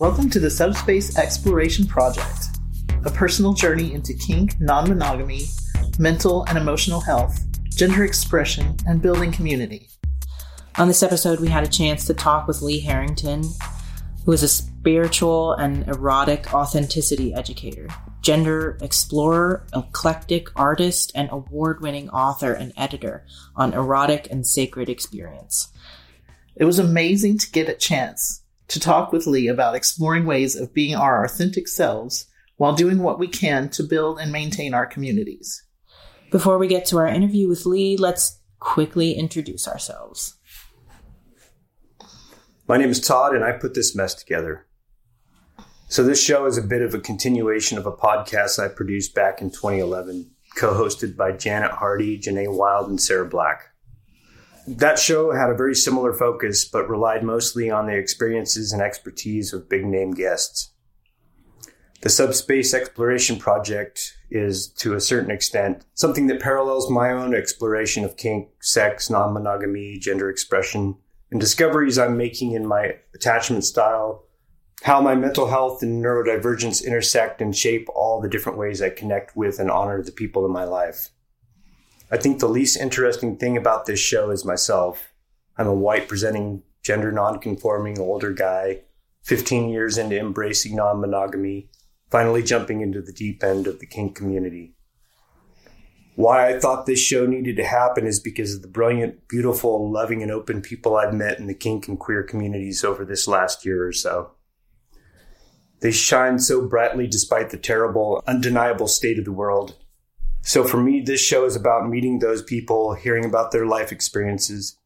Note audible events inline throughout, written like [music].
Welcome to the Subspace Exploration Project, a personal journey into kink, non monogamy, mental and emotional health, gender expression, and building community. On this episode, we had a chance to talk with Lee Harrington, who is a spiritual and erotic authenticity educator, gender explorer, eclectic artist, and award winning author and editor on erotic and sacred experience. It was amazing to get a chance to talk with Lee about exploring ways of being our authentic selves while doing what we can to build and maintain our communities. Before we get to our interview with Lee, let's quickly introduce ourselves. My name is Todd, and I put this mess together. So, this show is a bit of a continuation of a podcast I produced back in 2011, co hosted by Janet Hardy, Janae Wild, and Sarah Black. That show had a very similar focus, but relied mostly on the experiences and expertise of big name guests. The Subspace Exploration Project is, to a certain extent, something that parallels my own exploration of kink, sex, non monogamy, gender expression, and discoveries I'm making in my attachment style, how my mental health and neurodivergence intersect and shape all the different ways I connect with and honor the people in my life. I think the least interesting thing about this show is myself. I'm a white presenting, gender non-conforming older guy, 15 years into embracing non-monogamy, finally jumping into the deep end of the kink community. Why I thought this show needed to happen is because of the brilliant, beautiful, loving, and open people I've met in the kink and queer communities over this last year or so. They shine so brightly despite the terrible, undeniable state of the world so for me, this show is about meeting those people, hearing about their life experiences,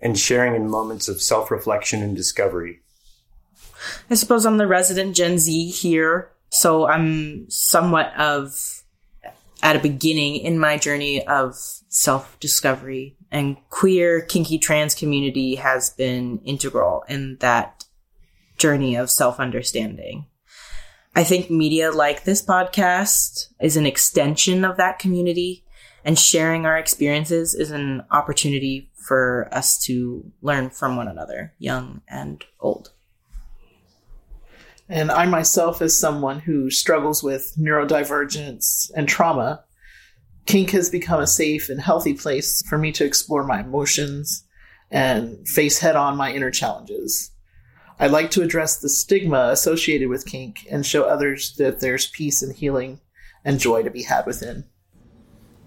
and sharing in moments of self reflection and discovery. I suppose I'm the resident Gen Z here, so I'm somewhat of at a beginning in my journey of self discovery, and queer, kinky, trans community has been integral in that journey of self understanding. I think media like this podcast is an extension of that community and sharing our experiences is an opportunity for us to learn from one another, young and old. And I myself, as someone who struggles with neurodivergence and trauma, kink has become a safe and healthy place for me to explore my emotions and face head on my inner challenges. I like to address the stigma associated with kink and show others that there's peace and healing and joy to be had within.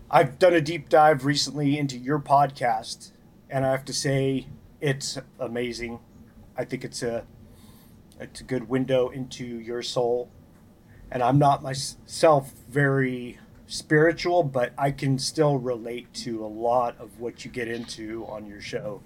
I've done a deep dive recently into your podcast, and I have to say it's amazing. I think it's a it's a good window into your soul. And I'm not myself very spiritual, but I can still relate to a lot of what you get into on your show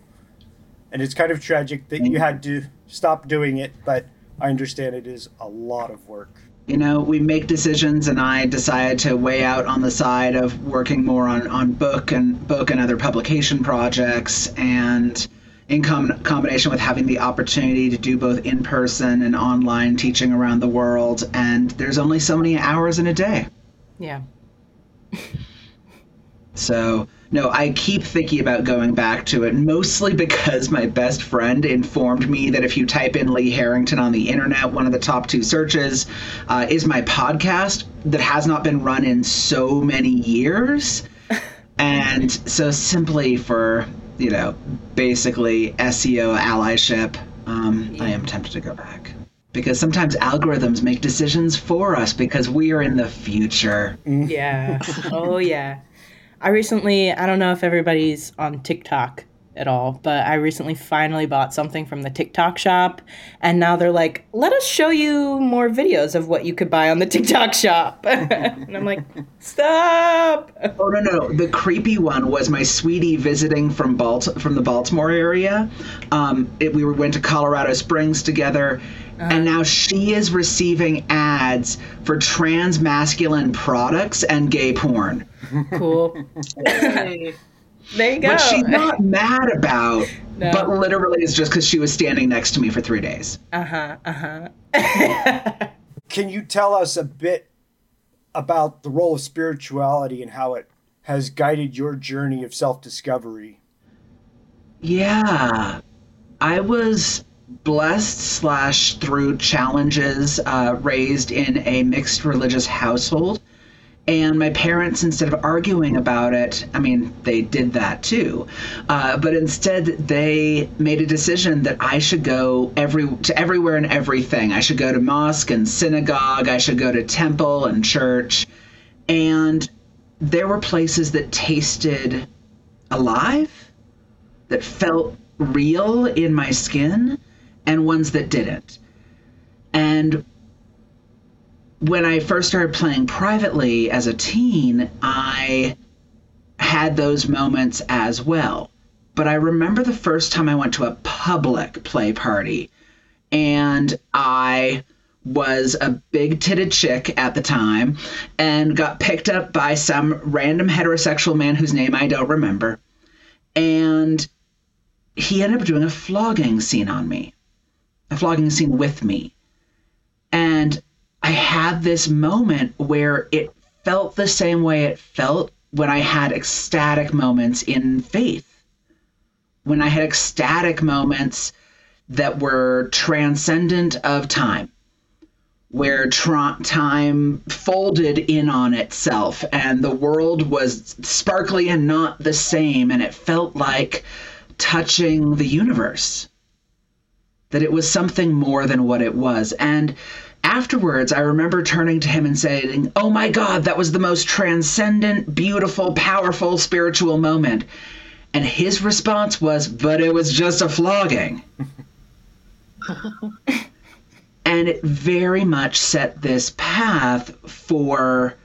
and it's kind of tragic that you had to stop doing it but i understand it is a lot of work. You know we make decisions and i decided to weigh out on the side of working more on, on book and book and other publication projects and in com- combination with having the opportunity to do both in person and online teaching around the world. And there's only so many hours in a day. Yeah. So no, I keep thinking about going back to it, mostly because my best friend informed me that if you type in Lee Harrington on the internet, one of the top two searches uh, is my podcast that has not been run in so many years. [laughs] and so, simply for, you know, basically SEO allyship, um, yeah. I am tempted to go back because sometimes algorithms make decisions for us because we are in the future. [laughs] Yeah. oh, yeah. I recently, I don't know if everybody's on TikTok at all, but I recently finally bought something from the TikTok shop, and now they're like, "Let us show you more videos of what you could buy on the [laughs] TikTok shop." [laughs] and I'm like, "Stop!" Oh no, no, the creepy one was my sweetie visiting from Balt from the Baltimore area. Um, it, we went to Colorado Springs together, uh-huh. And now she is receiving ads for trans masculine products and gay porn. Cool. [laughs] there you go. But she's not mad about, no. but literally it's just because she was standing next to me for three days. Uh huh. Uh huh. [laughs] Can you tell us a bit about the role of spirituality and how it has guided your journey of self discovery? Yeah. I was blessed slash through challenges uh, raised in a mixed religious household. And my parents instead of arguing about it i mean they did that too. Uh, but instead they made a decision that i should go every to everywhere and everything. I should go to mosque and synagogue. I should go to temple and church. And there were places that tasted alive that felt real in my skin and ones that didn't and when I first started playing privately as a teen, I had those moments as well. But I remember the first time I went to a public play party and I was a big titted chick at the time and got picked up by some random heterosexual man whose name I don't remember. And he ended up doing a flogging scene on me, a flogging scene with me. And I had this moment where it felt the same way it felt when I had ecstatic moments in faith. When I had ecstatic moments that were transcendent of time, where tra- time folded in on itself and the world was sparkly and not the same, and it felt like touching the universe. That it was something more than what it was. And afterwards, I remember turning to him and saying, Oh my God, that was the most transcendent, beautiful, powerful, spiritual moment. And his response was, But it was just a flogging. [laughs] and it very much set this path for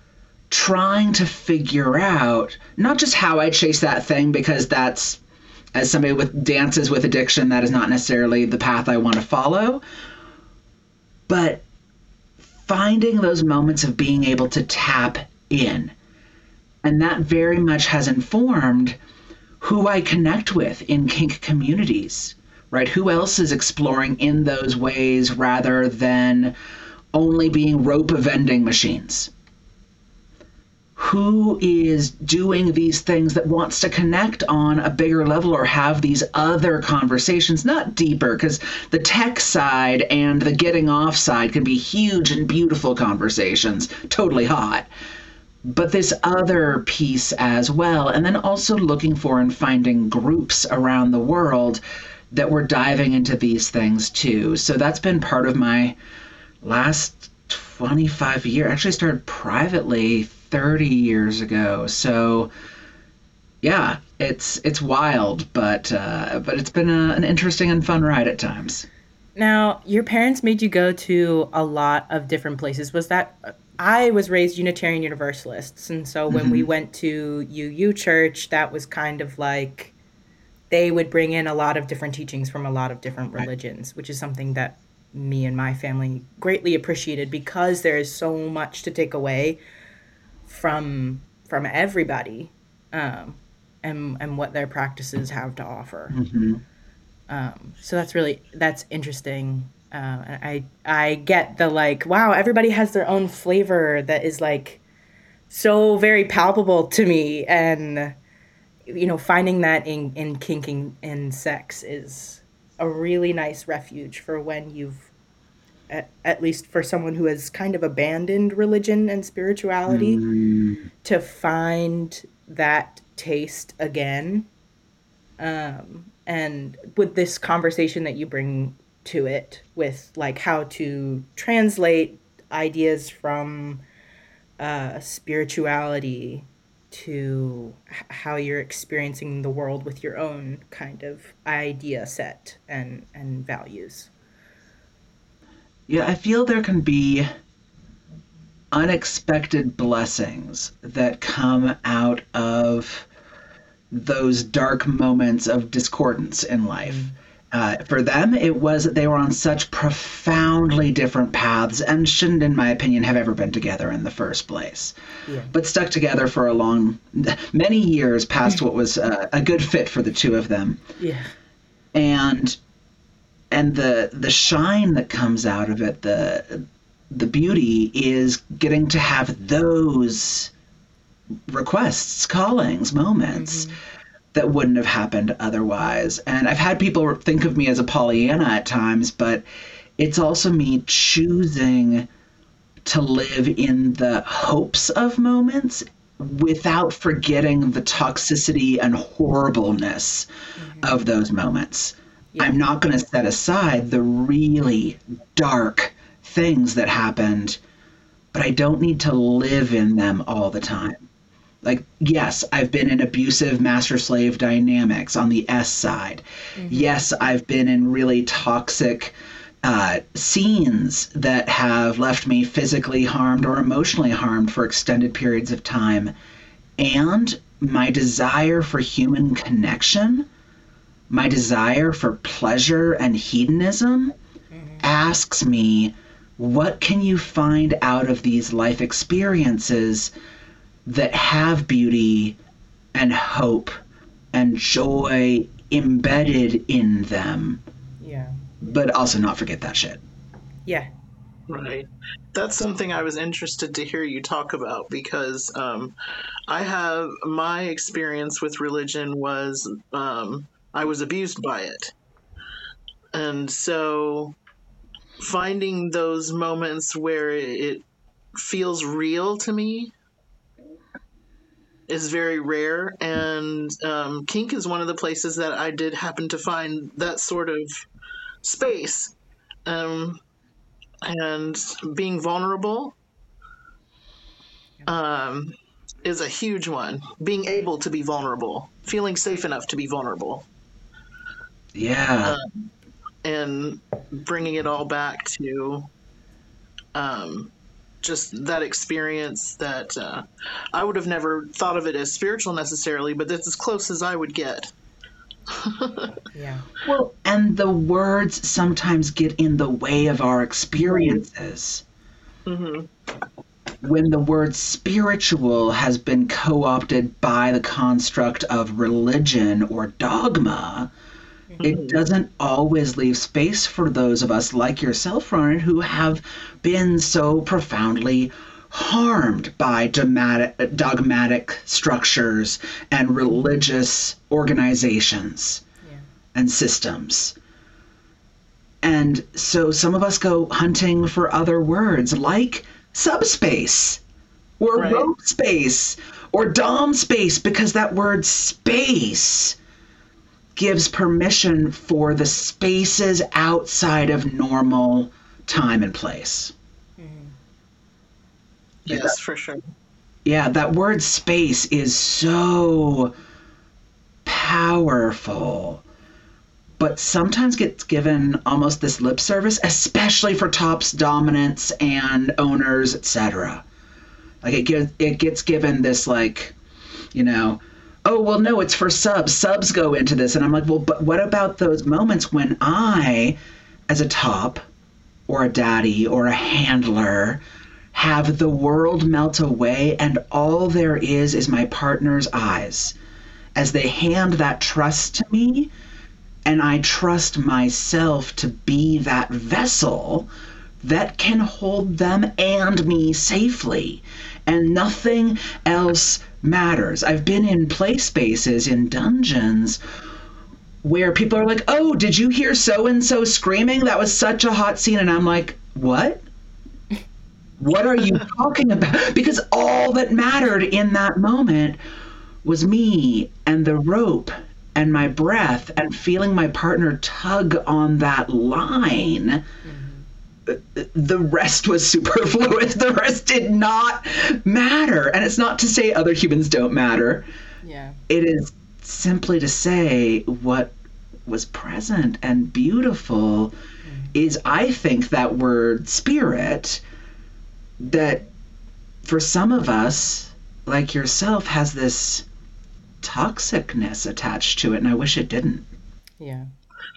trying to figure out not just how I chase that thing, because that's, as somebody with dances with addiction, that is not necessarily the path I want to follow, but finding those moments of being able to tap in. And that very much has informed who I connect with in kink communities, right? Who else is exploring in those ways rather than only being rope vending machines? Who is doing these things that wants to connect on a bigger level or have these other conversations, not deeper, because the tech side and the getting off side can be huge and beautiful conversations, totally hot. But this other piece as well, and then also looking for and finding groups around the world that were diving into these things too. So that's been part of my last 25 years. Actually, started privately 30 years ago. So yeah, it's it's wild, but uh, but it's been a, an interesting and fun ride at times. Now, your parents made you go to a lot of different places. Was that I was raised Unitarian Universalists, and so when mm-hmm. we went to UU Church, that was kind of like they would bring in a lot of different teachings from a lot of different religions, right. which is something that me and my family greatly appreciated because there is so much to take away from from everybody um, and and what their practices have to offer. Mm-hmm. Um, so that's really that's interesting. Uh, I I get the like wow everybody has their own flavor that is like so very palpable to me and you know finding that in in kinking in sex is a really nice refuge for when you've at, at least for someone who has kind of abandoned religion and spirituality, mm. to find that taste again. Um, and with this conversation that you bring to it, with like how to translate ideas from uh, spirituality to how you're experiencing the world with your own kind of idea set and and values. Yeah, I feel there can be unexpected blessings that come out of those dark moments of discordance in life. Mm. Uh, for them, it was that they were on such profoundly different paths and shouldn't, in my opinion, have ever been together in the first place. Yeah. But stuck together for a long, many years past [laughs] what was uh, a good fit for the two of them. Yeah. And and the the shine that comes out of it, the the beauty is getting to have those requests, callings, moments. Mm-hmm. that wouldn't have happened otherwise. And I've had people think of me as a Pollyanna at times, but it's also me choosing to live in the hopes of moments without forgetting the toxicity and horribleness mm-hmm. of those moments. Yeah. I'm not going to set aside the really dark things that happened, but I don't need to live in them all the time. Like, yes, I've been in abusive master slave dynamics on the S side. Mm-hmm. Yes, I've been in really toxic uh, scenes that have left me physically harmed or emotionally harmed for extended periods of time. And my desire for human connection, my desire for pleasure and hedonism mm-hmm. asks me, what can you find out of these life experiences that have beauty and hope and joy embedded in them? Yeah. But also not forget that shit. Yeah. Right. That's something I was interested to hear you talk about because um, I have my experience with religion was um, I was abused by it. And so finding those moments where it feels real to me is very rare. And um, kink is one of the places that I did happen to find that sort of space um, and being vulnerable um, is a huge one. Being able to be vulnerable, feeling safe enough to be vulnerable. Yeah. Um, and bringing it all back to um, just that experience that uh, I would have never thought of it as spiritual necessarily, but that's as close as I would get. [laughs] yeah. Well, and the words sometimes get in the way of our experiences. Mm-hmm. When the word spiritual has been co opted by the construct of religion or dogma. It mm-hmm. doesn't always leave space for those of us like yourself, Ronen, who have been so profoundly harmed by dogmatic, dogmatic structures and religious organizations yeah. and systems. And so some of us go hunting for other words like subspace or right. rope space or dom space because that word space gives permission for the spaces outside of normal time and place. Mm-hmm. Yes, that, for sure. Yeah, that word space is so powerful, but sometimes gets given almost this lip service, especially for tops, dominants, and owners, etc. Like it gets it gets given this like, you know, oh well no, it's for subs. Subs go into this, and I'm like, well, but what about those moments when I, as a top, or a daddy, or a handler, have the world melt away, and all there is is my partner's eyes as they hand that trust to me, and I trust myself to be that vessel that can hold them and me safely, and nothing else matters. I've been in play spaces in dungeons where people are like, "Oh, did you hear so and so screaming? That was such a hot scene." And I'm like, "What?" What are you [laughs] talking about? Because all that mattered in that moment was me and the rope and my breath and feeling my partner tug on that line. Mm-hmm. The rest was superfluous. [laughs] The rest did not matter. And it's not to say other humans don't matter. Yeah. It is simply to say what was present and beautiful mm-hmm. is, I think, that word spirit that for some of us, like yourself, has this toxicness attached to it, and I wish it didn't. Yeah.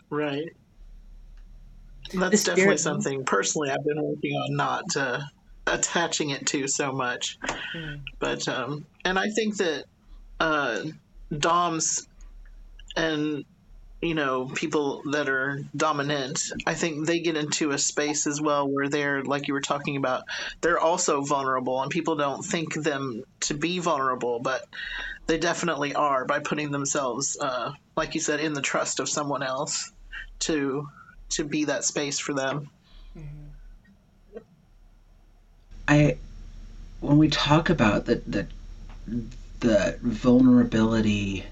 Right. That's definitely something personally I've been working on not uh, attaching it to so much. Mm. But um, and I think that uh, DOMs and you know, people that are dominant, I think they get into a space as well where they're, like you were talking about, they're also vulnerable, and people don't think them to be vulnerable, but they definitely are by putting themselves, uh, like you said, in the trust of someone else to to be that space for them. I when we talk about the the the vulnerability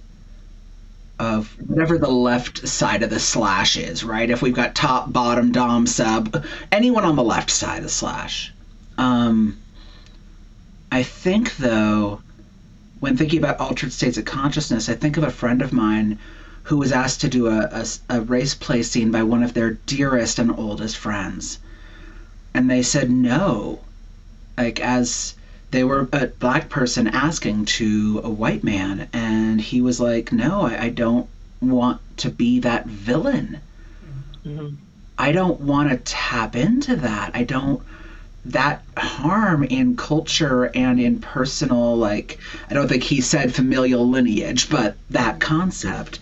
of whatever the left side of the slash is, right? If we've got top, bottom, dom, sub, anyone on the left side of the slash. Um, I think though, when thinking about altered states of consciousness, I think of a friend of mine who was asked to do a, a, a race play scene by one of their dearest and oldest friends. And they said no. Like, as they were a black person asking to a white man, and he was like, no, I, I don't want to be that villain. Mm-hmm. I don't want to tap into that. I don't that harm in culture and in personal like I don't think he said familial lineage, but that concept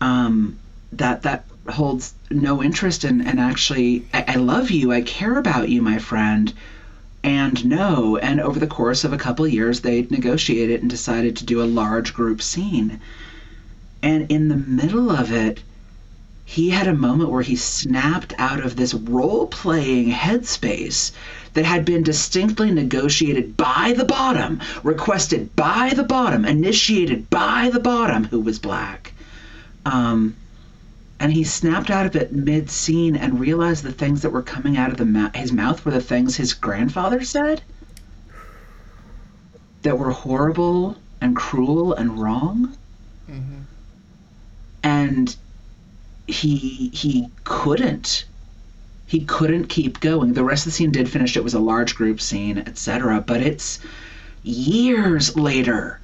um, that that holds no interest in and actually I, I love you i care about you my friend and no and over the course of a couple of years they negotiated and decided to do a large group scene and in the middle of it he had a moment where he snapped out of this role playing headspace that had been distinctly negotiated by the bottom, requested by the bottom, initiated by the bottom, who was black. Um, and he snapped out of it mid scene and realized the things that were coming out of the ma- his mouth were the things his grandfather said that were horrible and cruel and wrong. Mm-hmm. And he he couldn't he couldn't keep going. The rest of the scene did finish. It was a large group scene, etc. But it's years later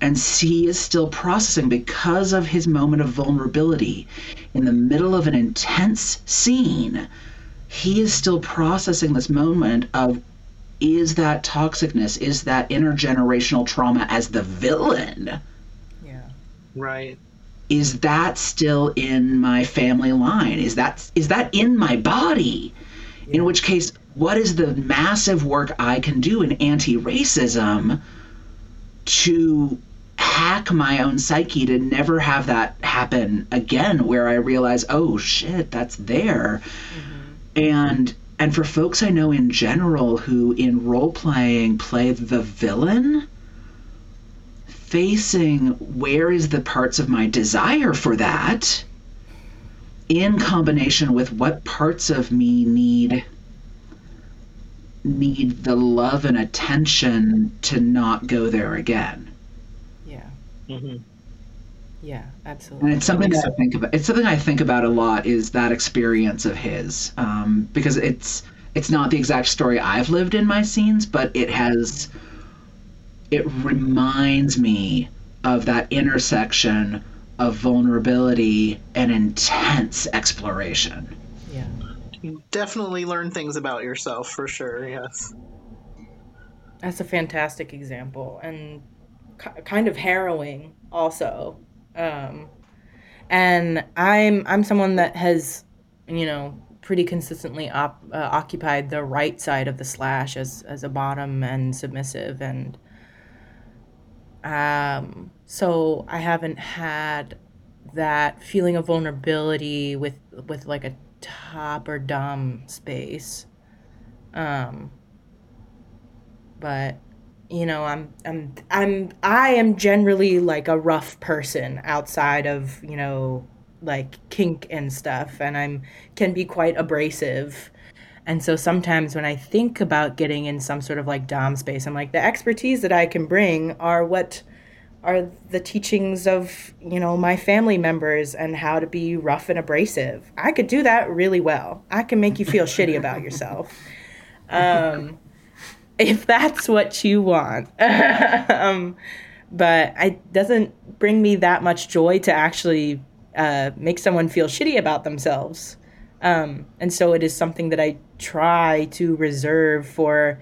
and he is still processing because of his moment of vulnerability. In the middle of an intense scene he is still processing this moment of is that toxicness is that intergenerational trauma as the villain? Yeah. Right. is that still in my family line? Is that is that in my body? In which case what is the massive work i can do in anti-racism to hack my own psyche to never have that happen again where i realize oh shit that's there. Mm-hmm. And and for folks i know in general who in role playing play the villain facing where is the parts of my desire for that in combination with what parts of me need need the love and attention to not go there again Yeah. hmm Yeah. and Absolutely. it's something that I think about. It's something I think about a lot. Is that experience of his? Um, because it's it's not the exact story I've lived in my scenes, but it has. It reminds me of that intersection of vulnerability and intense exploration. Yeah. You definitely learn things about yourself for sure. Yes. That's a fantastic example and ki- kind of harrowing also. Um, and I'm I'm someone that has, you know, pretty consistently op- uh, occupied the right side of the slash as as a bottom and submissive and um so I haven't had that feeling of vulnerability with with like a top or dom space. Um but you know i'm i'm i'm i am generally like a rough person outside of you know like kink and stuff and i'm can be quite abrasive. And so sometimes when i think about getting in some sort of like dom space i'm like the expertise that i can bring are what are the teachings of you know my family members and how to be rough and abrasive. I could do that really well. I can make you feel shitty about yourself. [laughs] Um if that's what you want. [laughs] um, but it doesn't bring me that much joy to actually uh, make someone feel shitty about themselves. Um, and so it is something that I try to reserve for,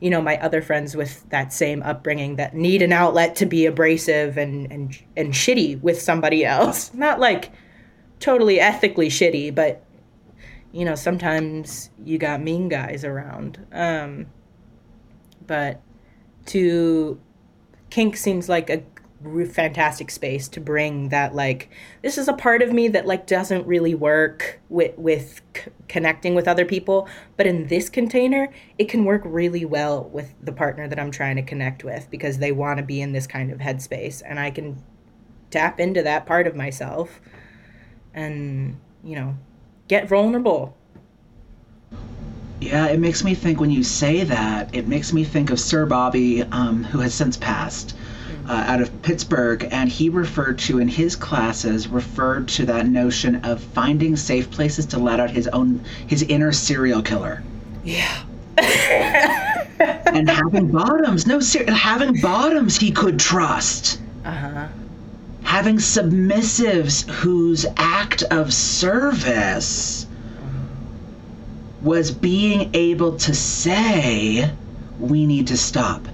you know, my other friends with that same upbringing that need an outlet to be abrasive and and and shitty with somebody else. [laughs] Not like totally ethically shitty, but you know, sometimes you got mean guys around. Um, but to kink seems like a fantastic space to bring that like this is a part of me that like doesn't really work with with c- connecting with other people but in this container it can work really well with the partner that I'm trying to connect with because they want to be in this kind of headspace and I can tap into that part of myself and you know get vulnerable Yeah, it makes me think when you say that, it makes me think of Sir Bobby, um, who has since passed, uh, out of Pittsburgh, and he referred to in his classes referred to that notion of finding safe places to let out his own his inner serial killer. yeah and [laughs] having bottoms, no, ser- having bottoms he could trust. uh-huh Having submissives whose act of service was being able to say, we need to stop.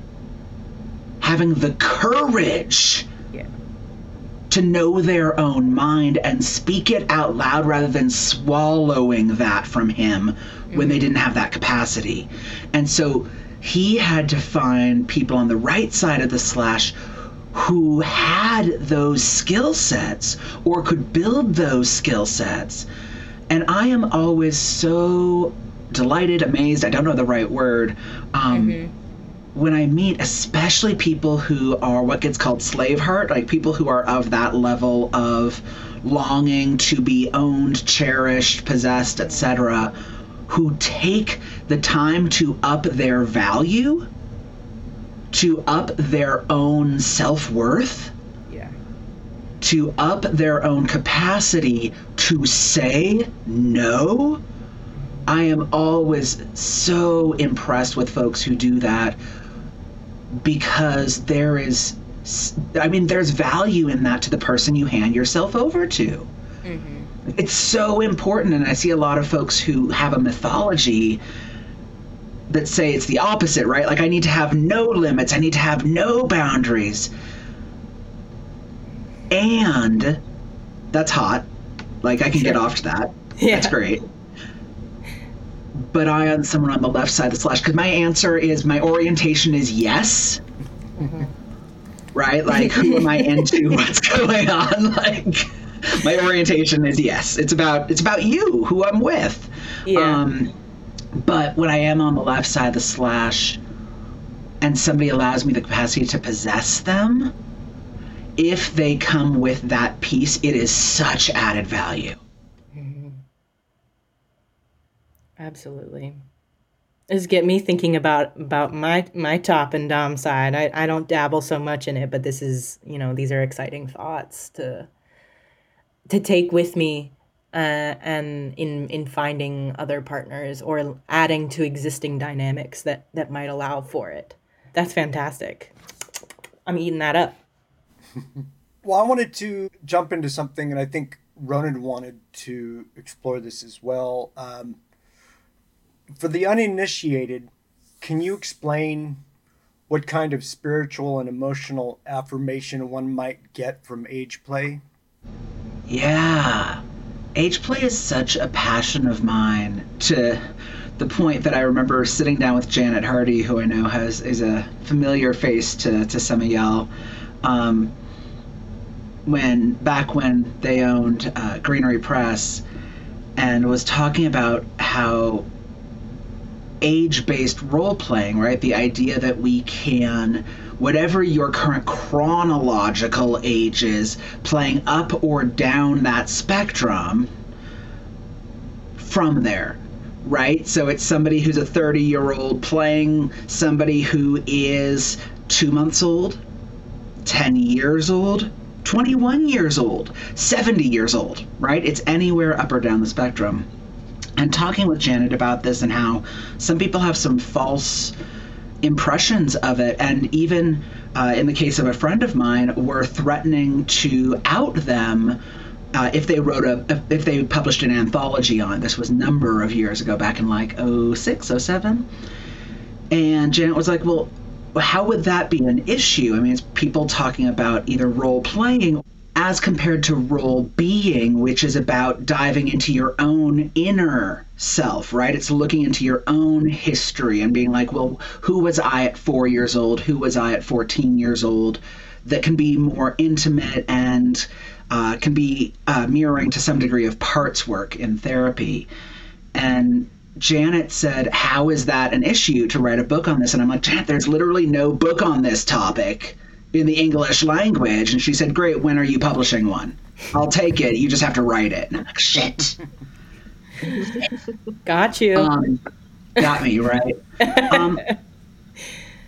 Having the courage yeah to know their own mind and speak it out loud rather than swallowing that from him when they mm-hmm. didn't have that capacity. And so he had to find people on the right side of the slash who had those skill sets or could build those skill sets. And I am always so delighted, amazed, I don't know the right word. Um, when I meet, especially people who are what gets called slave heart, like people who are of that level of longing to be owned, cherished, possessed, etc., who take the time to up their value, to up their own self worth, to up their own capacity to say no. I am always so impressed with folks who do that because there is, I mean, there's value in that to the person you hand yourself over to. Mm-hmm. It's so important, and I see a lot of folks who have a mythology that say it's the opposite, right? Like, I need to have no limits, I need to have no boundaries. And that's hot. Like, I can get off to that. Yeah. That's great. But I am someone on the left side of the slash because my answer is my orientation is yes. Right? Like, who am I into? [laughs] What's going on? Like, my orientation is yes. It's about it's about you, who I'm with. Yeah. Um, but when I am on the left side of the slash, and somebody allows me the capacity to possess them, if they come with that piece, it is such added value. Absolutely. This get me thinking about about my my top and dom side. I, I don't dabble so much in it, but this is you know these are exciting thoughts to to take with me uh, and in in finding other partners or adding to existing dynamics that that might allow for it. That's fantastic. I'm eating that up. [laughs] Well, I wanted to jump into something, and I think Ronen wanted to explore this as well. Um, for the uninitiated, can you explain what kind of spiritual and emotional affirmation one might get from age play? Yeah. Age play is such a passion of mine to the point that I remember sitting down with Janet Hardy, who I know has is a familiar face to, to some of y'all. Um, when back when they owned uh, Greenery Press, and was talking about how age-based role playing, right? The idea that we can whatever your current chronological age is, playing up or down that spectrum from there, right? So it's somebody who's a 30 year old playing somebody who is two months old, 10 years old, 21 years old, 70 years old, right? It's anywhere up or down the spectrum. And talking with Janet about this and how some people have some false impressions of it, and even uh, in the case of a friend of mine, were threatening to out them uh, if they wrote a if they published an anthology on it. This was number of years ago, back in like 06, 07. And Janet was like, "Well, how would that be an issue? I mean, it's people talking about either role playing as compared to role being, which is about diving into your own inner self, right? It's looking into your own history and being like, well, who was I at four years old? Who was I at 14 years old? That can be more intimate and uh, can be uh, mirroring to some degree of parts work in therapy. And Janet said, How is that an issue to write a book on this? And I'm like, Janet, there's literally no book on this topic in the English language. And she said, Great, when are you publishing one? I'll take it. You just have to write it. And I'm like, Shit. Got you. Um, got me, right? Um,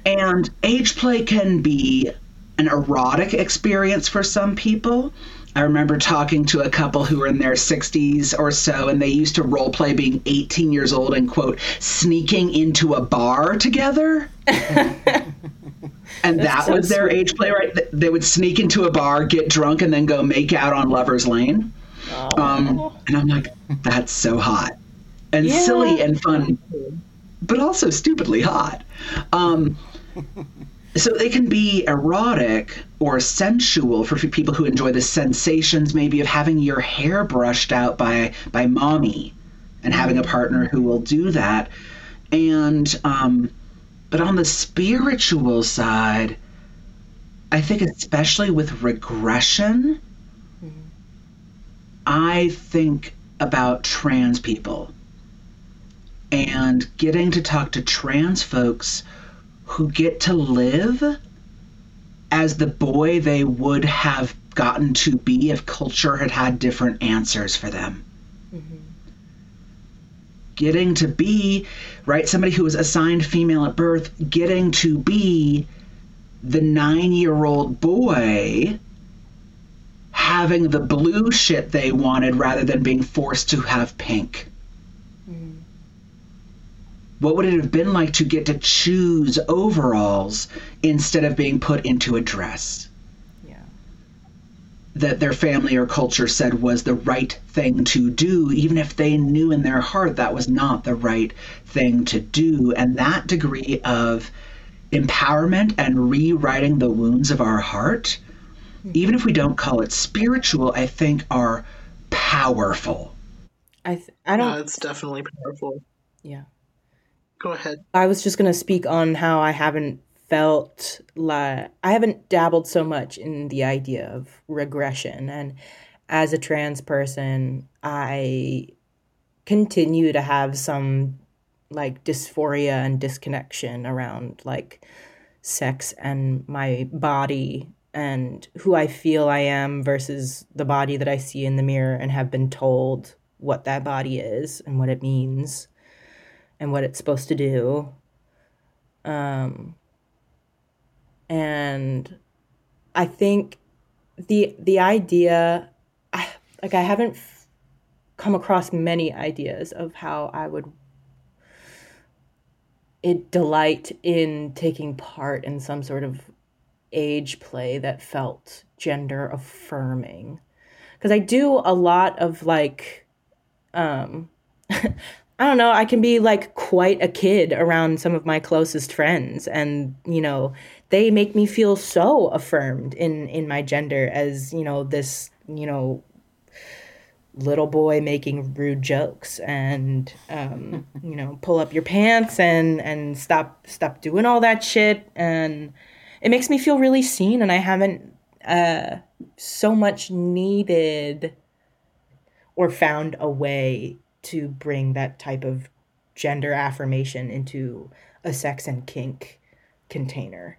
and age play can be an erotic experience for some people. I remember talking to a couple who were in their 60s or so, and they used to role play being 18 years old and, quote, sneaking into a bar together. [laughs] and that so was their sweet. age play, right? They would sneak into a bar, get drunk, and then go make out on Lover's Lane. Um, and I'm like, that's so hot and Yeah. silly and fun, but also stupidly hot. Um, [laughs] so they can be erotic or sensual for people who enjoy the sensations, maybe of having your hair brushed out by by mommy, and having a partner who will do that. And um, but on the spiritual side, I think especially with regression, I think about trans people and getting to talk to trans folks who get to live as the boy they would have gotten to be if culture had had different answers for them. Mm-hmm. Getting to be, right, somebody who was assigned female at birth, getting to be the nine year old boy having the blue shit they wanted rather than being forced to have pink. What would it have been like to get to choose overalls instead of being put into a dress? Yeah. That their family or culture said was the right thing to do, even if they knew in their heart that was not the right thing to do. And that degree of empowerment and rewriting the wounds of our heart, hmm. even if we don't call it spiritual, I think are powerful. I th- I don't. No, it's definitely powerful. yeah. Go ahead. I was just going to speak on how I haven't felt like I haven't dabbled so much in the idea of regression. And as a trans person, I continue to have some like dysphoria and disconnection around like sex and my body and who I feel I am versus the body that I see in the mirror and have been told what that body is and what it means and what it's supposed to do. Um, and I think the the idea, like I haven't come across many ideas of how I would it delight in taking part in some sort of age play that felt gender affirming because i do a lot of like um [laughs] I don't know, I can be like quite a kid around some of my closest friends and, you know, they make me feel so affirmed in in my gender as, you know, this, you know, little boy making rude jokes and um, [laughs] you know, pull up your pants and and stop stop doing all that shit and it makes me feel really seen and I haven't uh so much needed or found a way to bring that type of gender affirmation into a sex and kink container.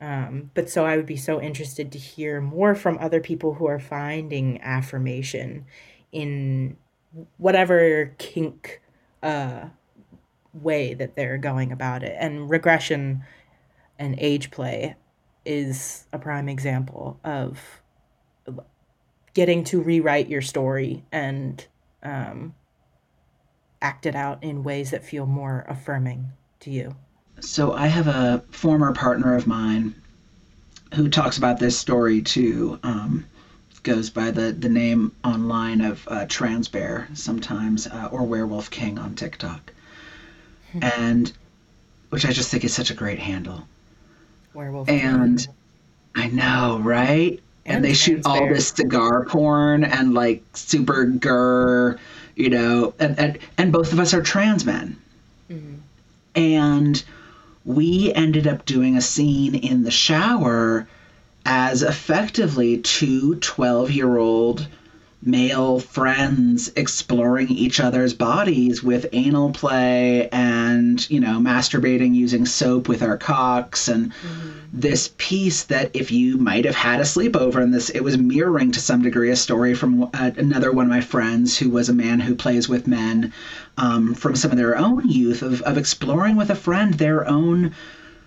Um, but so I would be so interested to hear more from other people who are finding affirmation in whatever kink uh, way that they're going about it. And regression and age play is a prime example of getting to rewrite your story and um, act it out in ways that feel more affirming to you. So I have a former partner of mine who talks about this story too. Um, goes by the, the name online of uh, Trans Bear sometimes, uh, or Werewolf King on TikTok, and which I just think is such a great handle. Werewolf. And I know, right? And, And they shoot all this cigar porn and like super gur, you know, and and, and both of us are trans men, mm-hmm. and we ended up doing a scene in the shower as effectively two 12 year old male friends exploring each other's bodies with anal play and you know masturbating using soap with our cocks. And this piece that if you might have had a sleepover and this it was mirroring to some degree a story from uh, another one of my friends who was a man who plays with men um, from some of their own youth of, of exploring with a friend their own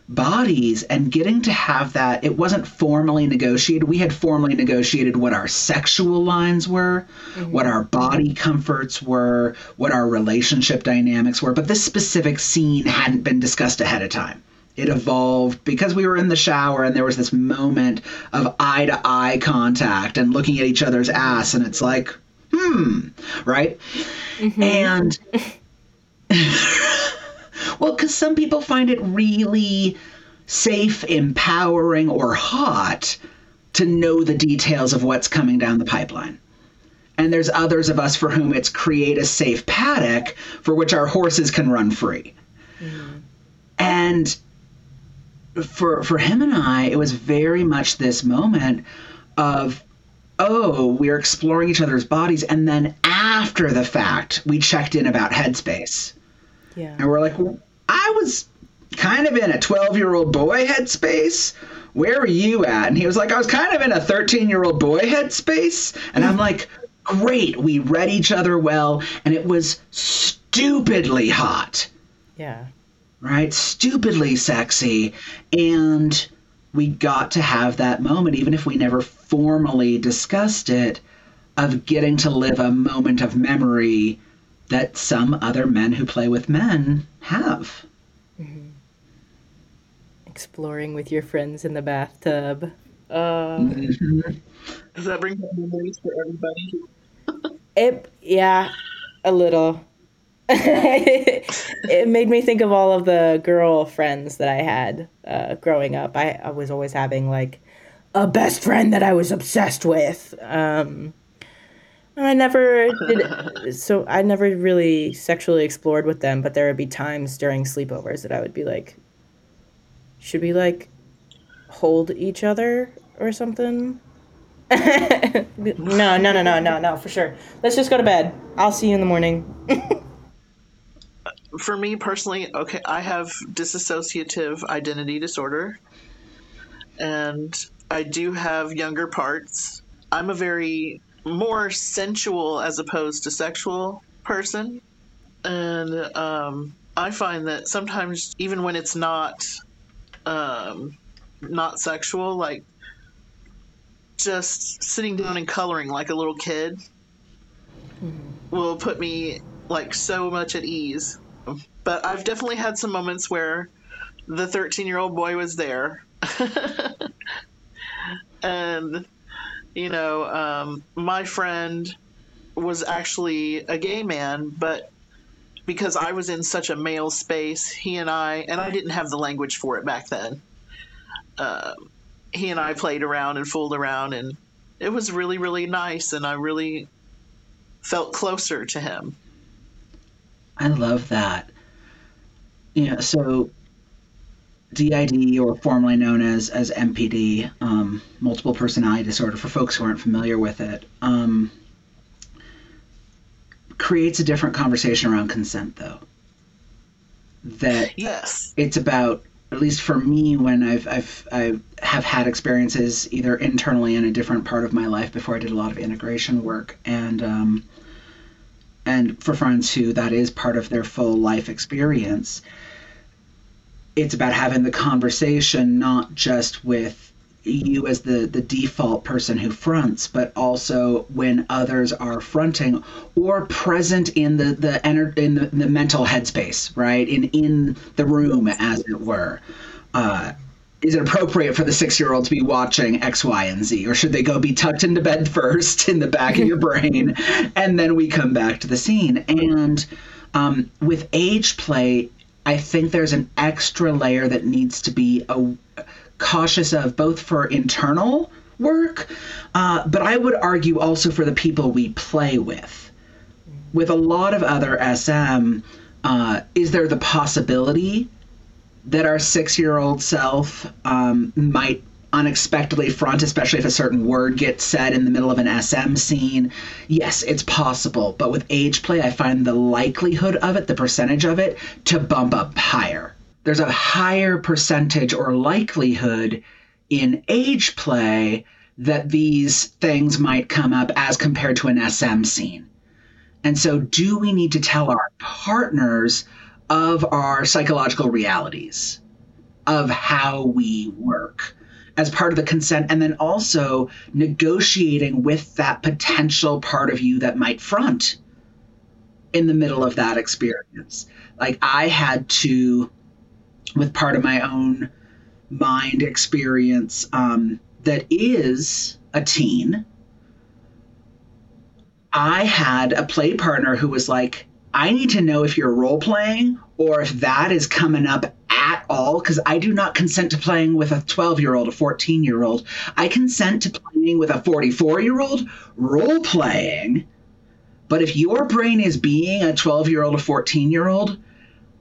bodies and getting to have that it wasn't formally negotiated. We had formally negotiated what our sexual lines were what our body comforts were what our relationship dynamics were. But this specific scene hadn't been discussed ahead of time. It evolved because we were in the shower and there was this moment of eye to eye contact and looking at each other's ass and it's like hmm right? And well, [laughs] because some people find it really safe, empowering, or hot to know the details of what's coming down the pipeline. And there's others of us for whom it's create a safe paddock for which our horses can run free. Mm-hmm. And for for him and I, it was very much this moment of oh, we're exploring each other's bodies, and then after the fact, we checked in about headspace. Yeah. And we're like, well, I was kind of in a 12 year old boy headspace. Where were you at? And he was like, I was kind of in a 13 year old boy headspace. And I'm like, great. We read each other well. And it was stupidly hot, Yeah. right? Stupidly sexy. And we got to have that moment, even if we never formally discussed it, of getting to live a moment of memory that some other men who play with men have. Exploring with your friends in the bathtub. Uh, Does that bring back memories for everybody? [laughs] it, yeah, a little. [laughs] it made me think of all of the girl friends that I had uh, growing up. I, I was always having like a best friend that I was obsessed with. Um, I never did, [laughs] so I never really sexually explored with them, but there would be times during sleepovers that I would be like, should we like hold each other or something? [laughs] no, no, no, no, no, no, for sure. Let's just go to bed. I'll see you in the morning. [laughs] For me personally, okay, I have dissociative identity disorder, and I do have younger parts. I'm a very more sensual as opposed to sexual person, and um, I find that sometimes even when it's not um, not sexual, like just sitting down and coloring like a little kid will put me like so much at ease. But I've definitely had some moments where the 13 year old boy was there. [laughs] and, you know, um, my friend was actually a gay man, but because I was in such a male space, he and I, and I didn't have the language for it back then, uh, he and I played around and fooled around, and it was really, really nice, and I really felt closer to him. I love that. Yeah, so DID, or formerly known as as MPD, um, multiple personality disorder, for folks who aren't familiar with it, um, creates a different conversation around consent, though. That Yes. it's about at least for me when I've I've I have had experiences either internally in a different part of my life before I did a lot of integration work and um, and for friends who that is part of their full life experience it's about having the conversation not just with you as the the default person who fronts but also when others are fronting or present in the the ener- in the, the mental headspace right in in the room as it were uh is it appropriate for the six year old to be watching X, Y, and Z? Or should they go be tucked into bed [laughs] first in the back of your brain and then we come back to the scene? And um, with age play, I think there's an extra layer that needs to be a, cautious of both for internal work, uh, but I would argue also for the people we play with. With a lot of other SM, uh, is there the possibility that our six year old self um, might unexpectedly front, especially if a certain word gets said in the middle of an SM scene. Yes, it's possible, but with age play, I find the likelihood of it, the percentage of it, to bump up higher. There's a higher percentage or likelihood in age play that these things might come up as compared to an SM scene. And so, do we need to tell our partners of our psychological realities, of how we work? As part of the consent and then also negotiating with that potential part of you that might front in the middle of that experience. Like i had to with part of my own mind experience um, that is a teen i had a play partner who was like i need to know if you're role playing or if that is coming up at all because I do not consent to playing with a 12 year old, a 14 year old. I consent to playing with a 44 year old role playing. But if your brain is being a 12 year old, a 14 year old,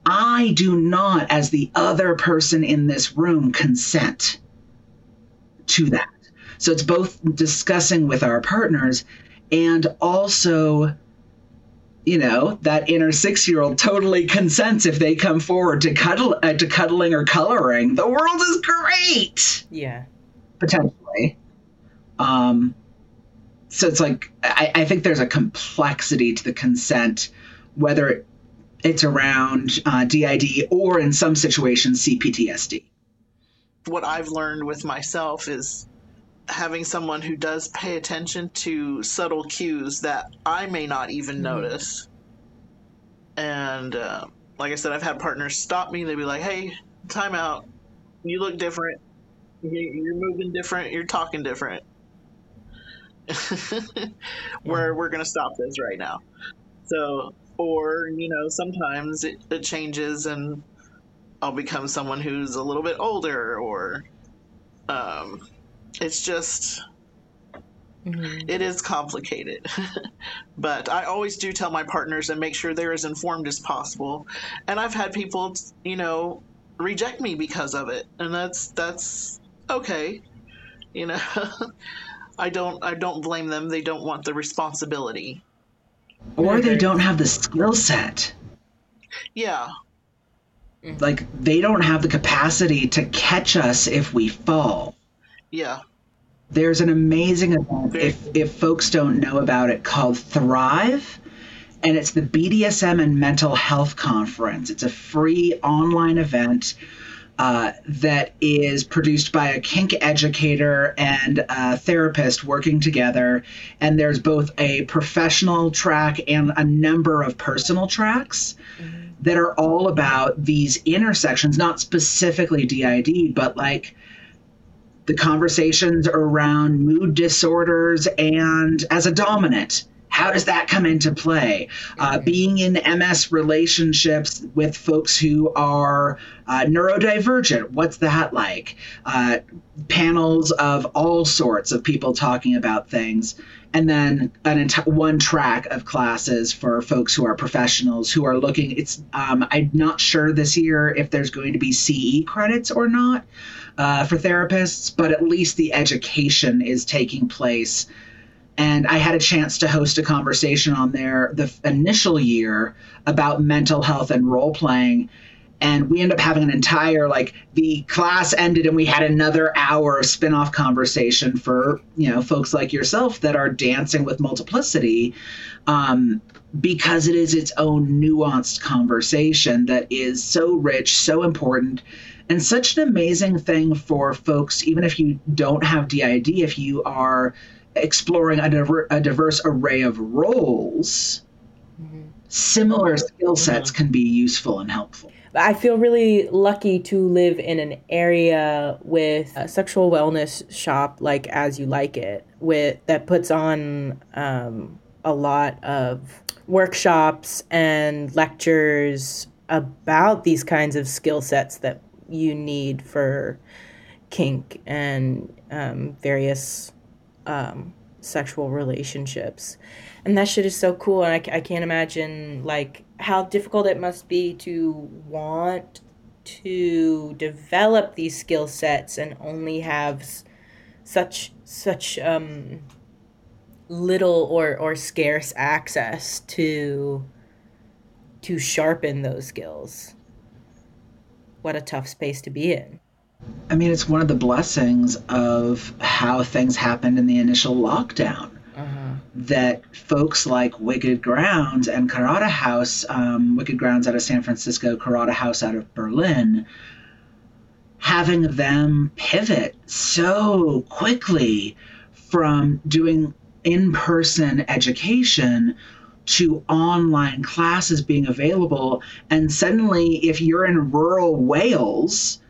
I do not, as the other person in this room, consent to that. So it's both discussing with our partners and also you know that inner six year old totally consents if they come forward to cuddle uh, to cuddling or coloring. The world is great! Yeah. potentially. Um so it's like I, I think there's a complexity to the consent whether it's around uh, did or in some situations cptsd what I've learned with myself is having someone who does pay attention to subtle cues that I may not even notice. And uh, like I said, I've had partners stop me. They'd be like, "Hey, time out. You look different. You- You're moving different. You're talking different. [laughs] Where we're gonna stop this right now." So, or you know, sometimes it, it changes, and I'll become someone who's a little bit older, or um, it's just mm-hmm. it is complicated. [laughs] But i always do tell my partners and make sure they're as informed as possible. And i've had people you know reject me because of it. And that's that's okay. You know [laughs] i don't i don't blame them. They don't want the responsibility. Or they mm-hmm. don't have the skill set. Yeah. Like they don't have the capacity to catch us if we fall yeah. There's an amazing event if if folks don't know about it called thrive and it's the bdsm and mental health conference. It's a free online event uh, that is produced by a kink educator and a therapist working together and there's both a professional track and a number of personal tracks that are all about these intersections not specifically did but like the conversations around mood disorders and as a dominant how does that come into play? Uh, being in ms relationships with folks who are uh, neurodivergent what's that like? Uh, panels of all sorts of people talking about things and then an enti- one track of classes for folks who are professionals who are looking it's um, i'm not sure this year if there's going to be ce credits or not uh, for therapists, but at least the education is taking place. And I had a chance to host a conversation on there the initial year about mental health and role playing. And we end up having an entire, like, the class ended and we had another hour of spin off conversation for, you know, folks like yourself that are dancing with multiplicity. Um, because it is its own nuanced conversation that is so rich, so important, and such an amazing thing for folks, even if you don't have DID, if you are exploring a, diver- a diverse array of roles, similar skill sets can be useful and helpful. I feel really lucky to live in an area with a sexual wellness shop like As You Like It, with that puts on um, a lot of workshops and lectures about these kinds of skill sets that you need for kink and um, various um, sexual relationships. And that shit is so cool. And I, I can't imagine like how difficult it must be to want to develop these skill sets and only have such such um little or or scarce access to to sharpen those skills what a tough space to be in I mean, it's one of the blessings of how things happened in the initial lockdown. That folks like Wicked Grounds and Karada House, um, Wicked Grounds out of San Francisco, Karada House out of Berlin, having them pivot so quickly from doing in person education to online classes being available. And suddenly, if you're in rural Wales,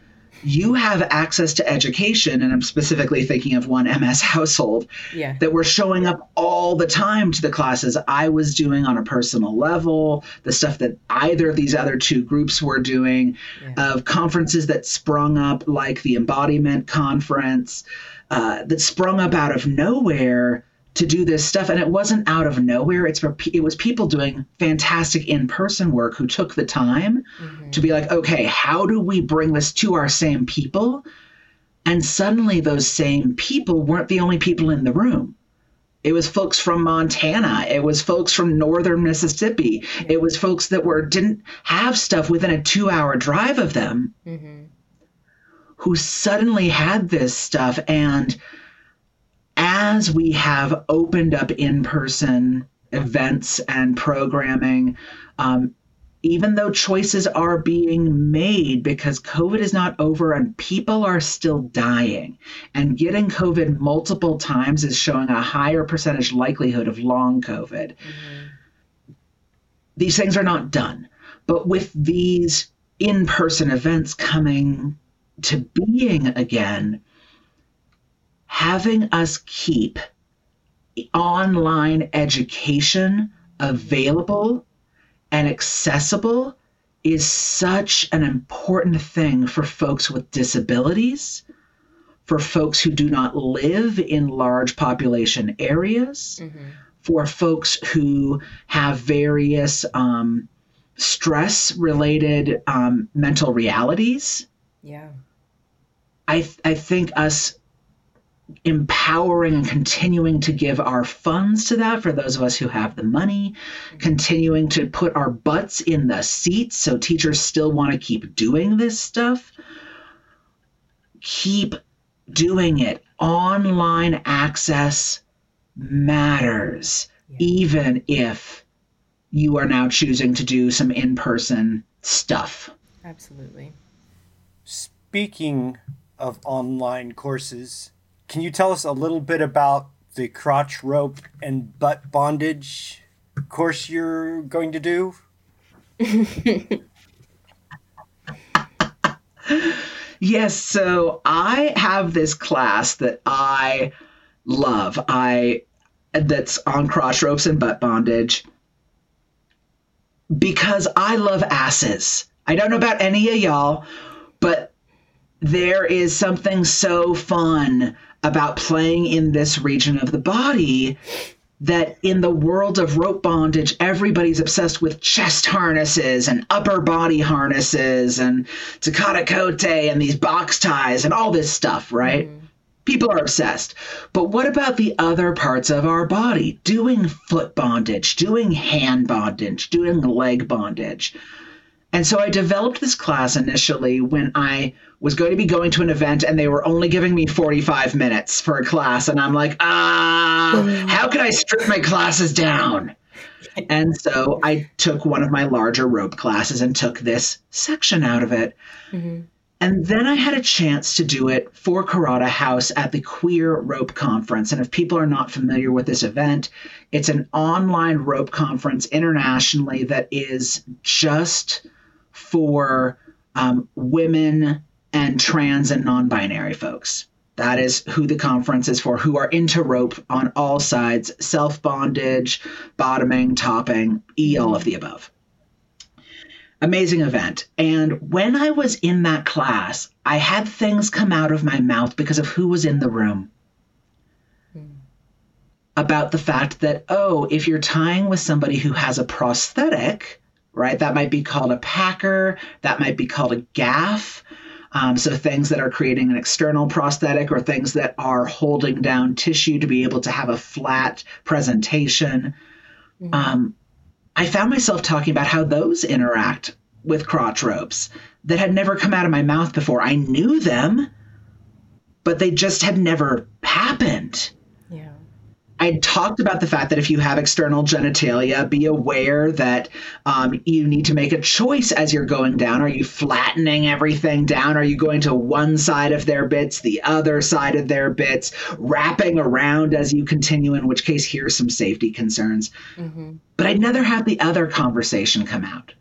you have access to education. And I'm specifically thinking of one MS household yeah that were showing up all the time to the classes I was doing on a personal level, the stuff that either of these other two groups were doing, of conferences that sprung up, like the Embodiment Conference, uh, that sprung up out of nowhere to do this stuff. And it wasn't out of nowhere. It's for it was people doing fantastic in person work who took the time mm-hmm. to be like, okay, how do we bring this to our same people? And suddenly, those same people weren't the only people in the room. It was folks from Montana. It was folks from northern Mississippi. It was folks that were didn't have stuff within a two-hour drive of them, mm-hmm. who suddenly had this stuff. And as we have opened up in-person events and programming, um, even though choices are being made because COVID is not over and people are still dying, and getting COVID multiple times is showing a higher percentage likelihood of long COVID. These things are not done. But with these in person events coming to being again, having us keep online education available and accessible is such an important thing for folks with disabilities, for folks who do not live in large population areas, for folks who have various um, stress related um, mental realities. yeah I, th- I think us empowering and continuing to give our funds to that for those of us who have the money, continuing to put our butts in the seats so teachers still want to keep doing this stuff. Keep doing it. Online access matters, even if you are now choosing to do some in person stuff. absolutely Speaking of online courses, can you tell us a little bit about the crotch rope and butt bondage course you're going to do? [laughs] Yes, so I have this class that I love. I that's on crotch ropes and butt bondage because I love asses. I don't know about any of y'all, but there is something so fun about playing in this region of the body that in the world of rope bondage, everybody's obsessed with chest harnesses and upper body harnesses and Takate Kote and these box ties and all this stuff, right? Mm-hmm. People are obsessed. But what about the other parts of our body? Doing foot bondage, doing hand bondage, doing leg bondage. And so I developed this class initially when I was going to be going to an event and they were only giving me 45 minutes for a class. And I'm like, ah, how can I strip my classes down? [laughs] And so I took one of my larger rope classes and took this section out of it. And then I had a chance to do it for Karada House at the Queer Rope Conference. And if people are not familiar with this event, it's an online rope conference internationally that is just for um, women and trans and non binary folks. That is who the conference is for, who are into rope on all sides self bondage, bottoming, topping, E, all of the above. amazing event. And when I was in that class, I had things come out of my mouth because of who was in the room. About the fact that, oh, if you're tying with somebody who has a prosthetic, right, that might be called a packer, that might be called a gaff. Um, so things that are creating an external prosthetic or things that are holding down tissue to be able to have a flat presentation. Um, I found myself talking about how those interact with crotch ropes that had never come out of my mouth before. I knew them, but they just had never happened. I talked about the fact that if you have external genitalia, be aware that um, you need to make a choice as you're going down. Are you flattening everything down? Are you going to one side of their bits, the other side of their bits, wrapping around as you continue? In which case, here's some safety concerns. But I'd never had the other conversation come out.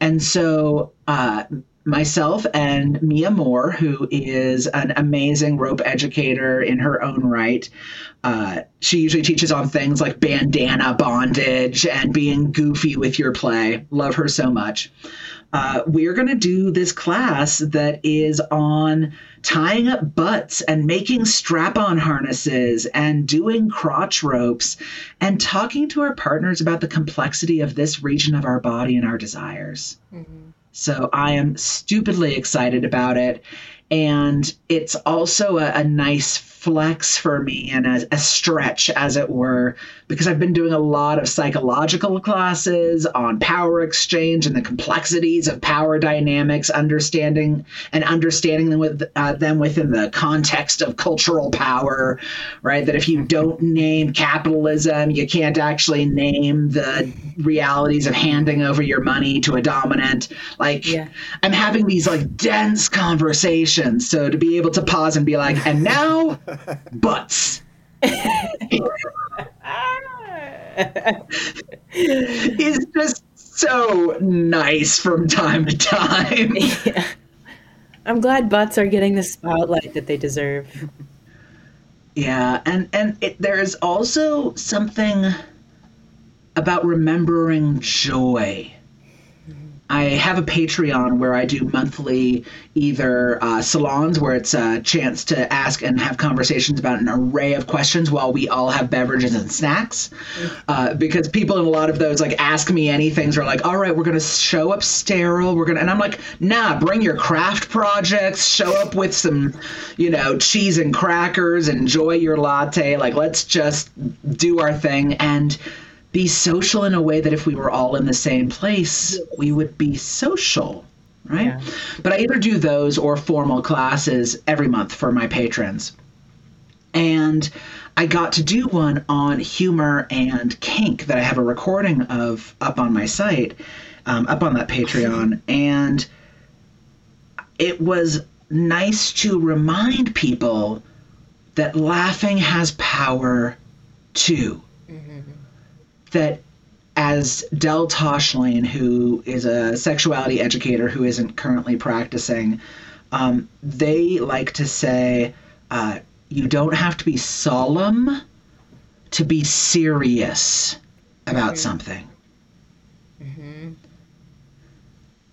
And so, uh, myself and Mia Moore, who is an amazing rope educator in her own right, uh, she usually teaches on things like bandana bondage and being goofy with your play. Love her so much. Uh, we're going to do this class that is on tying up butts and making strap on harnesses and doing crotch ropes and talking to our partners about the complexity of this region of our body and our desires. So I am stupidly excited about it. And it's also a, a nice flex for me and a, a stretch, as it were, because I've been doing a lot of psychological classes on power exchange and the complexities of power dynamics, understanding and understanding them with uh, them within the context of cultural power, right? That if you don't name capitalism, you can't actually name the realities of handing over your money to a dominant. Like, Yeah. I'm having these like dense conversations. So to be able to pause and be like, and now, butts. is just so nice from time to time. Yeah. I'm glad butts are getting the spotlight that they deserve. Yeah, and and it, there's also something about remembering joy. I have a Patreon where I do monthly either uh, salons where it's a chance to ask and have conversations about an array of questions while we all have beverages and snacks. Uh, because people in a lot of those like ask me anything, are like, all right, we're gonna show up sterile. We're gonna, and I'm like, nah, bring your craft projects. Show up with some, you know, cheese and crackers. Enjoy your latte. Like, let's just do our thing and be social in a way that if we were all in the same place, we would be social, right? Yeah. But I either do those or formal classes every month for my patrons. And I got to do one on humor and kink that I have a recording of up on my site, um, up on that Patreon. And it was nice to remind people that laughing has power too that as Del Toshline, who is a sexuality educator who isn't currently practicing, um, they like to say, uh, you don't have to be solemn to be serious about something. Mhm.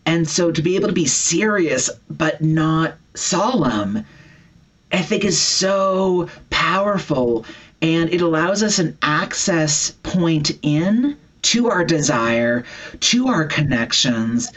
And so to be able to be serious but not solemn, I think is so powerful and it allows us an access point in to our desire, to our connections,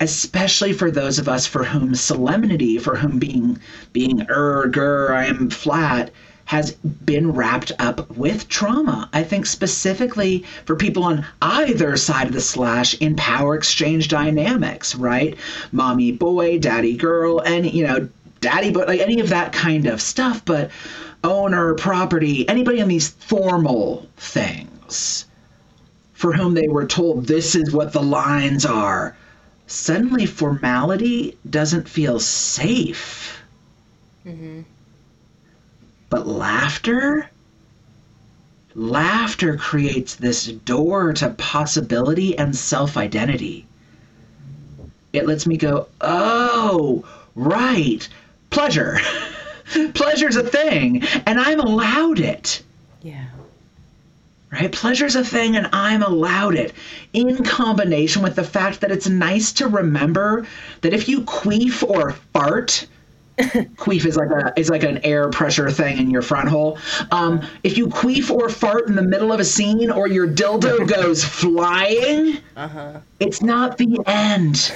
especially for those of us for whom solemnity, for whom being being erger, I am flat, has been wrapped up with trauma. I think specifically for people on either side of the slash in power exchange dynamics, right? Mommy boy, daddy girl, and you know, daddy but like any of that kind of stuff, but owner, property, anybody on these formal things for whom they were told this is what the lines are. Suddenly, formality doesn't feel safe. Mm-hmm. But laughter? Laughter creates this door to possibility and self identity. It lets me go, oh, right, pleasure. [laughs] Pleasure's a thing, and I'm allowed it. Yeah. right? Pleasure's a thing and I'm allowed it. In combination with the fact that it's nice to remember that if you queef or fart, [laughs] queef is like a is like an air pressure thing in your front hole. Um, if you queef or fart in the middle of a scene or your dildo [laughs] goes flying, uh-huh. it's not the end.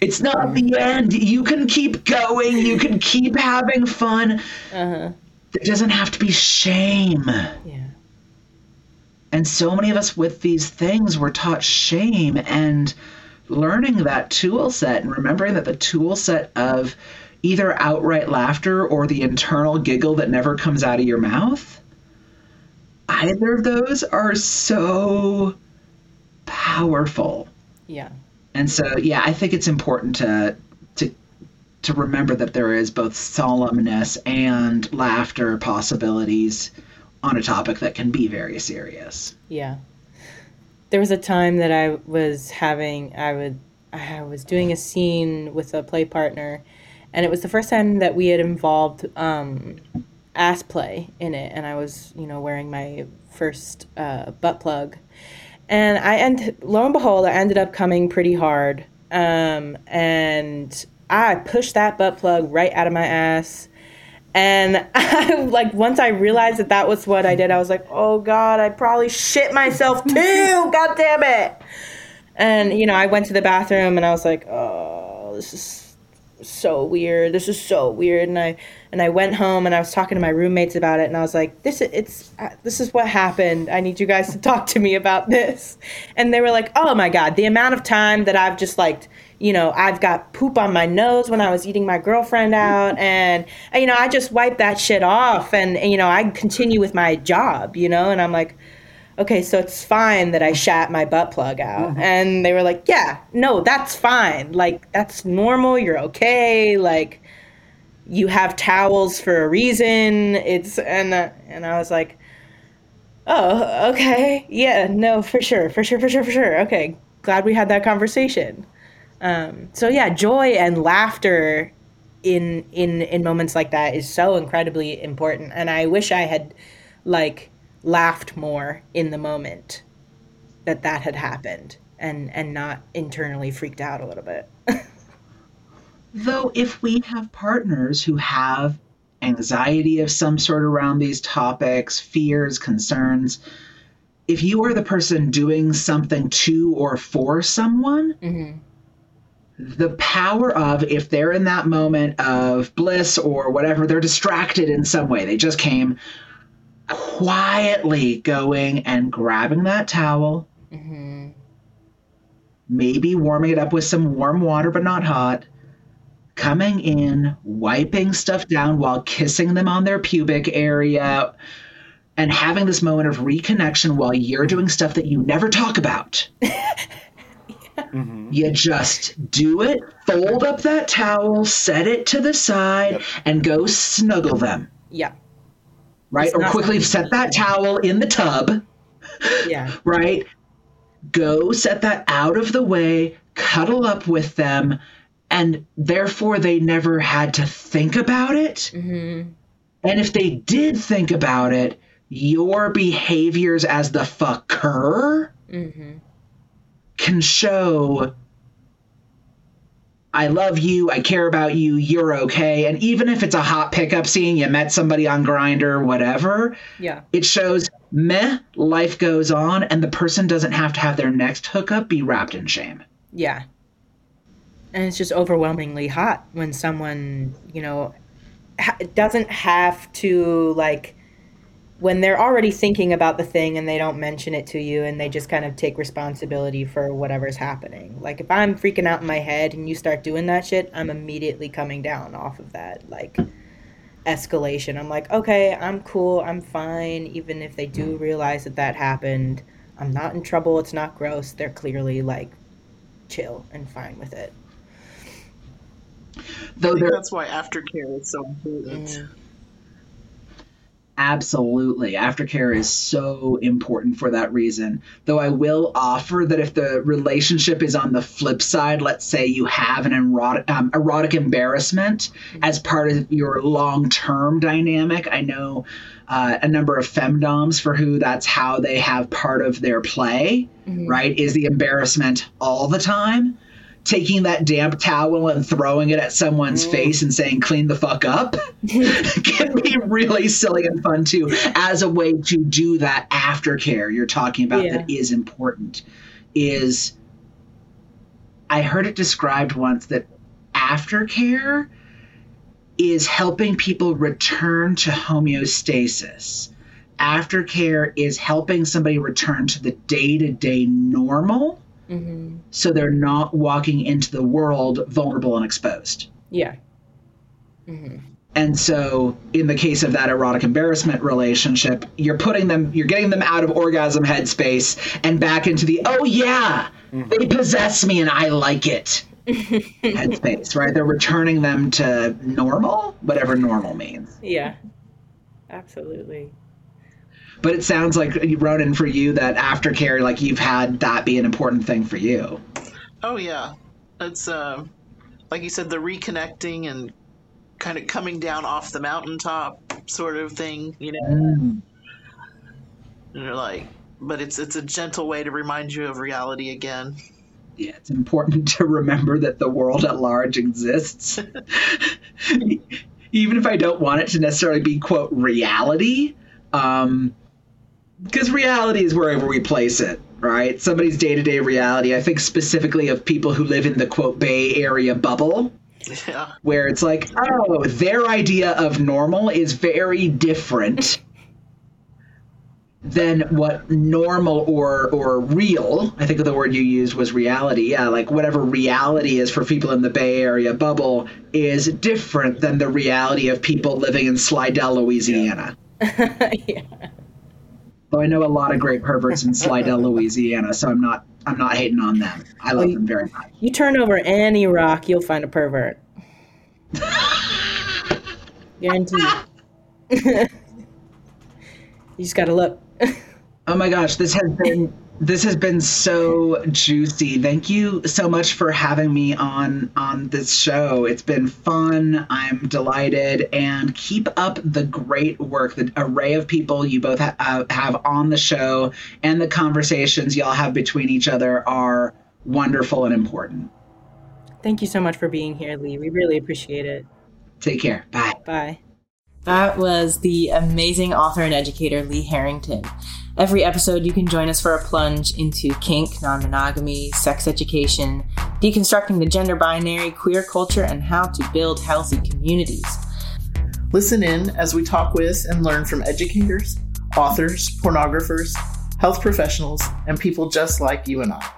It's not the end. You can keep going. You can keep having fun. Uh-huh. There doesn't have to be shame. Yeah. And so many of us with these things were taught shame and learning that tool set and remembering that the tool set of either outright laughter or the internal giggle that never comes out of your mouth, either of those are so powerful. Yeah. And so, yeah, I think it's important to to to remember that there is both solemnness and laughter possibilities on a topic that can be very serious. Yeah. There was a time that I was having I would I was doing a scene with a play partner and it was the first time that we had involved um, ass play in it and I was, you know, wearing my first uh, butt plug. And I end lo and behold, I ended up coming pretty hard. Um, and I pushed that butt plug right out of my ass. And [laughs] I like once I realized that that was what I did, I was like, "Oh God, I probably shit myself [laughs] too! God damn it!" And you know, I went to the bathroom and I was like, "Oh, this is so weird. This is so weird." And I and I went home and I was talking to my roommates about it, and I was like, "This is it's uh, this is what happened. I need you guys to [laughs] talk to me about this." And they were like, "Oh my God, the amount of time that I've just like." you know, I've got poop on my nose when I was eating my girlfriend out, and, and, you know, I just wipe that shit off, and, and you know, I continue with my job, you know, and I'm like, okay, so it's fine that I shat my butt plug out, uh-huh. and they were like, yeah, no, that's fine, like that's normal, you're okay, like you have towels for a reason, it's and uh, and I was like. Oh, okay. Yeah, no, for sure, for sure, for sure, for sure. Okay, glad we had that conversation. Um, so yeah, joy and laughter in in in moments like that is so incredibly important, and I wish I had like laughed more in the moment that that had happened, and and not internally freaked out a little bit. Though, if we have partners who have anxiety of some sort around these topics, fears, concerns, if you are the person doing something to or for someone, mm-hmm. the power of, if they're in that moment of bliss or whatever, they're distracted in some way, they just came quietly going and grabbing that towel, mm-hmm. maybe warming it up with some warm water, but not hot coming in, wiping stuff down while kissing them on their pubic area, and having this moment of reconnection while you're doing stuff that you never talk about. [laughs] Mm-hmm. You just do it, fold up that towel, set it to the side, and go snuggle them, yeah, right? It's Or quickly something- set that towel in the tub, yeah, [laughs] right? Go set that out of the way, cuddle up with them, and therefore they never had to think about it. Mm-hmm. And if they did think about it, your behaviors as the fucker mm-hmm. can show I love you, I care about you, you're okay. And even if it's a hot pickup scene, you met somebody on Grindr, whatever, yeah, it shows meh, life goes on, and the person doesn't have to have their next hookup be wrapped in shame. yeah. And it's just overwhelmingly hot when someone, you know, ha- doesn't have to like when they're already thinking about the thing and they don't mention it to you and they just kind of take responsibility for whatever's happening. Like if I'm freaking out in my head and you start doing that shit, I'm immediately coming down off of that like escalation. I'm like, "Okay, I'm cool. I'm fine even if they do realize that that happened. I'm not in trouble. It's not gross. They're clearly like chill and fine with it." Though I think that's why aftercare is so important. Absolutely. Aftercare is so important for that reason. Though I will offer that if the relationship is on the flip side, let's say you have an erotic, um, erotic embarrassment as part of your long term dynamic, I know uh, a number of femdoms for who that's how they have part of their play, right? Is the embarrassment all the time? Taking that damp towel and throwing it at someone's mm. face and saying, clean the fuck up [laughs] can be really silly and fun too, as a way to do that aftercare you're talking about Yeah. that is important. Is I heard it described once that aftercare is helping people return to homeostasis. Aftercare is helping somebody return to the day to day normal Mm-hmm. so they're not walking into the world vulnerable and exposed. Yeah. And so, in the case of that erotic embarrassment relationship, you're putting them, you're getting them out of orgasm headspace and back into the, oh yeah, they possess me and I like it [laughs] headspace, right? They're returning them to normal, whatever normal means. Yeah. Absolutely. But it sounds like, Ronen, for you, that aftercare, like you've had that be an important thing for you. Oh yeah, it's um, like you said, the reconnecting and kind of coming down off the mountaintop sort of thing. You know, Mm. and you're like, but it's it's a gentle way to remind you of reality again. yeah, it's important [laughs] to remember that the world at large exists. [laughs] Even if I don't want it to necessarily be, quote, reality, um, because reality is wherever we place it, right? Somebody's day to day reality. I think specifically of people who live in the, quote, Bay Area bubble, Yeah, where it's like, oh, their idea of normal is very different than what normal or or real i think the word you used was reality yeah like whatever reality is for people in the bay area bubble is different than the reality of people living in slidell louisiana [laughs] yeah. Though i know a lot of great perverts in slidell [laughs] louisiana so i'm not i'm not hating on them i love them very much You turn over any rock, you'll find a pervert. [laughs] Guaranteed. [laughs] you just gotta look. Oh my gosh, this has been this has been so juicy. Thank you so much for having me on on this show. It's been fun. I'm delighted and keep up the great work. The array of people you both ha- uh, have on the show and the conversations y'all have between each other are wonderful and important. Thank you so much for being here, Lee. We really appreciate it. Take care. Bye. Bye. That was the amazing author and educator Lee Harrington. Every episode, you can join us for a plunge into kink, non monogamy, sex education, deconstructing the gender binary, queer culture, and how to build healthy communities. listen in as we talk with and learn from educators, authors, pornographers, health professionals, and people just like you and I.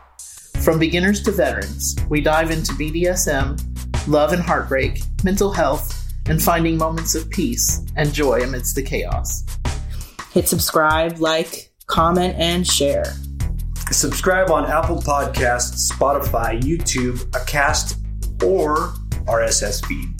From beginners to veterans, we dive into BDSM, love and heartbreak, mental health, and finding moments of peace and joy amidst the chaos. Hit subscribe, like, comment, and share. Subscribe on Apple Podcasts, Spotify, YouTube, Acast, or RSS feed.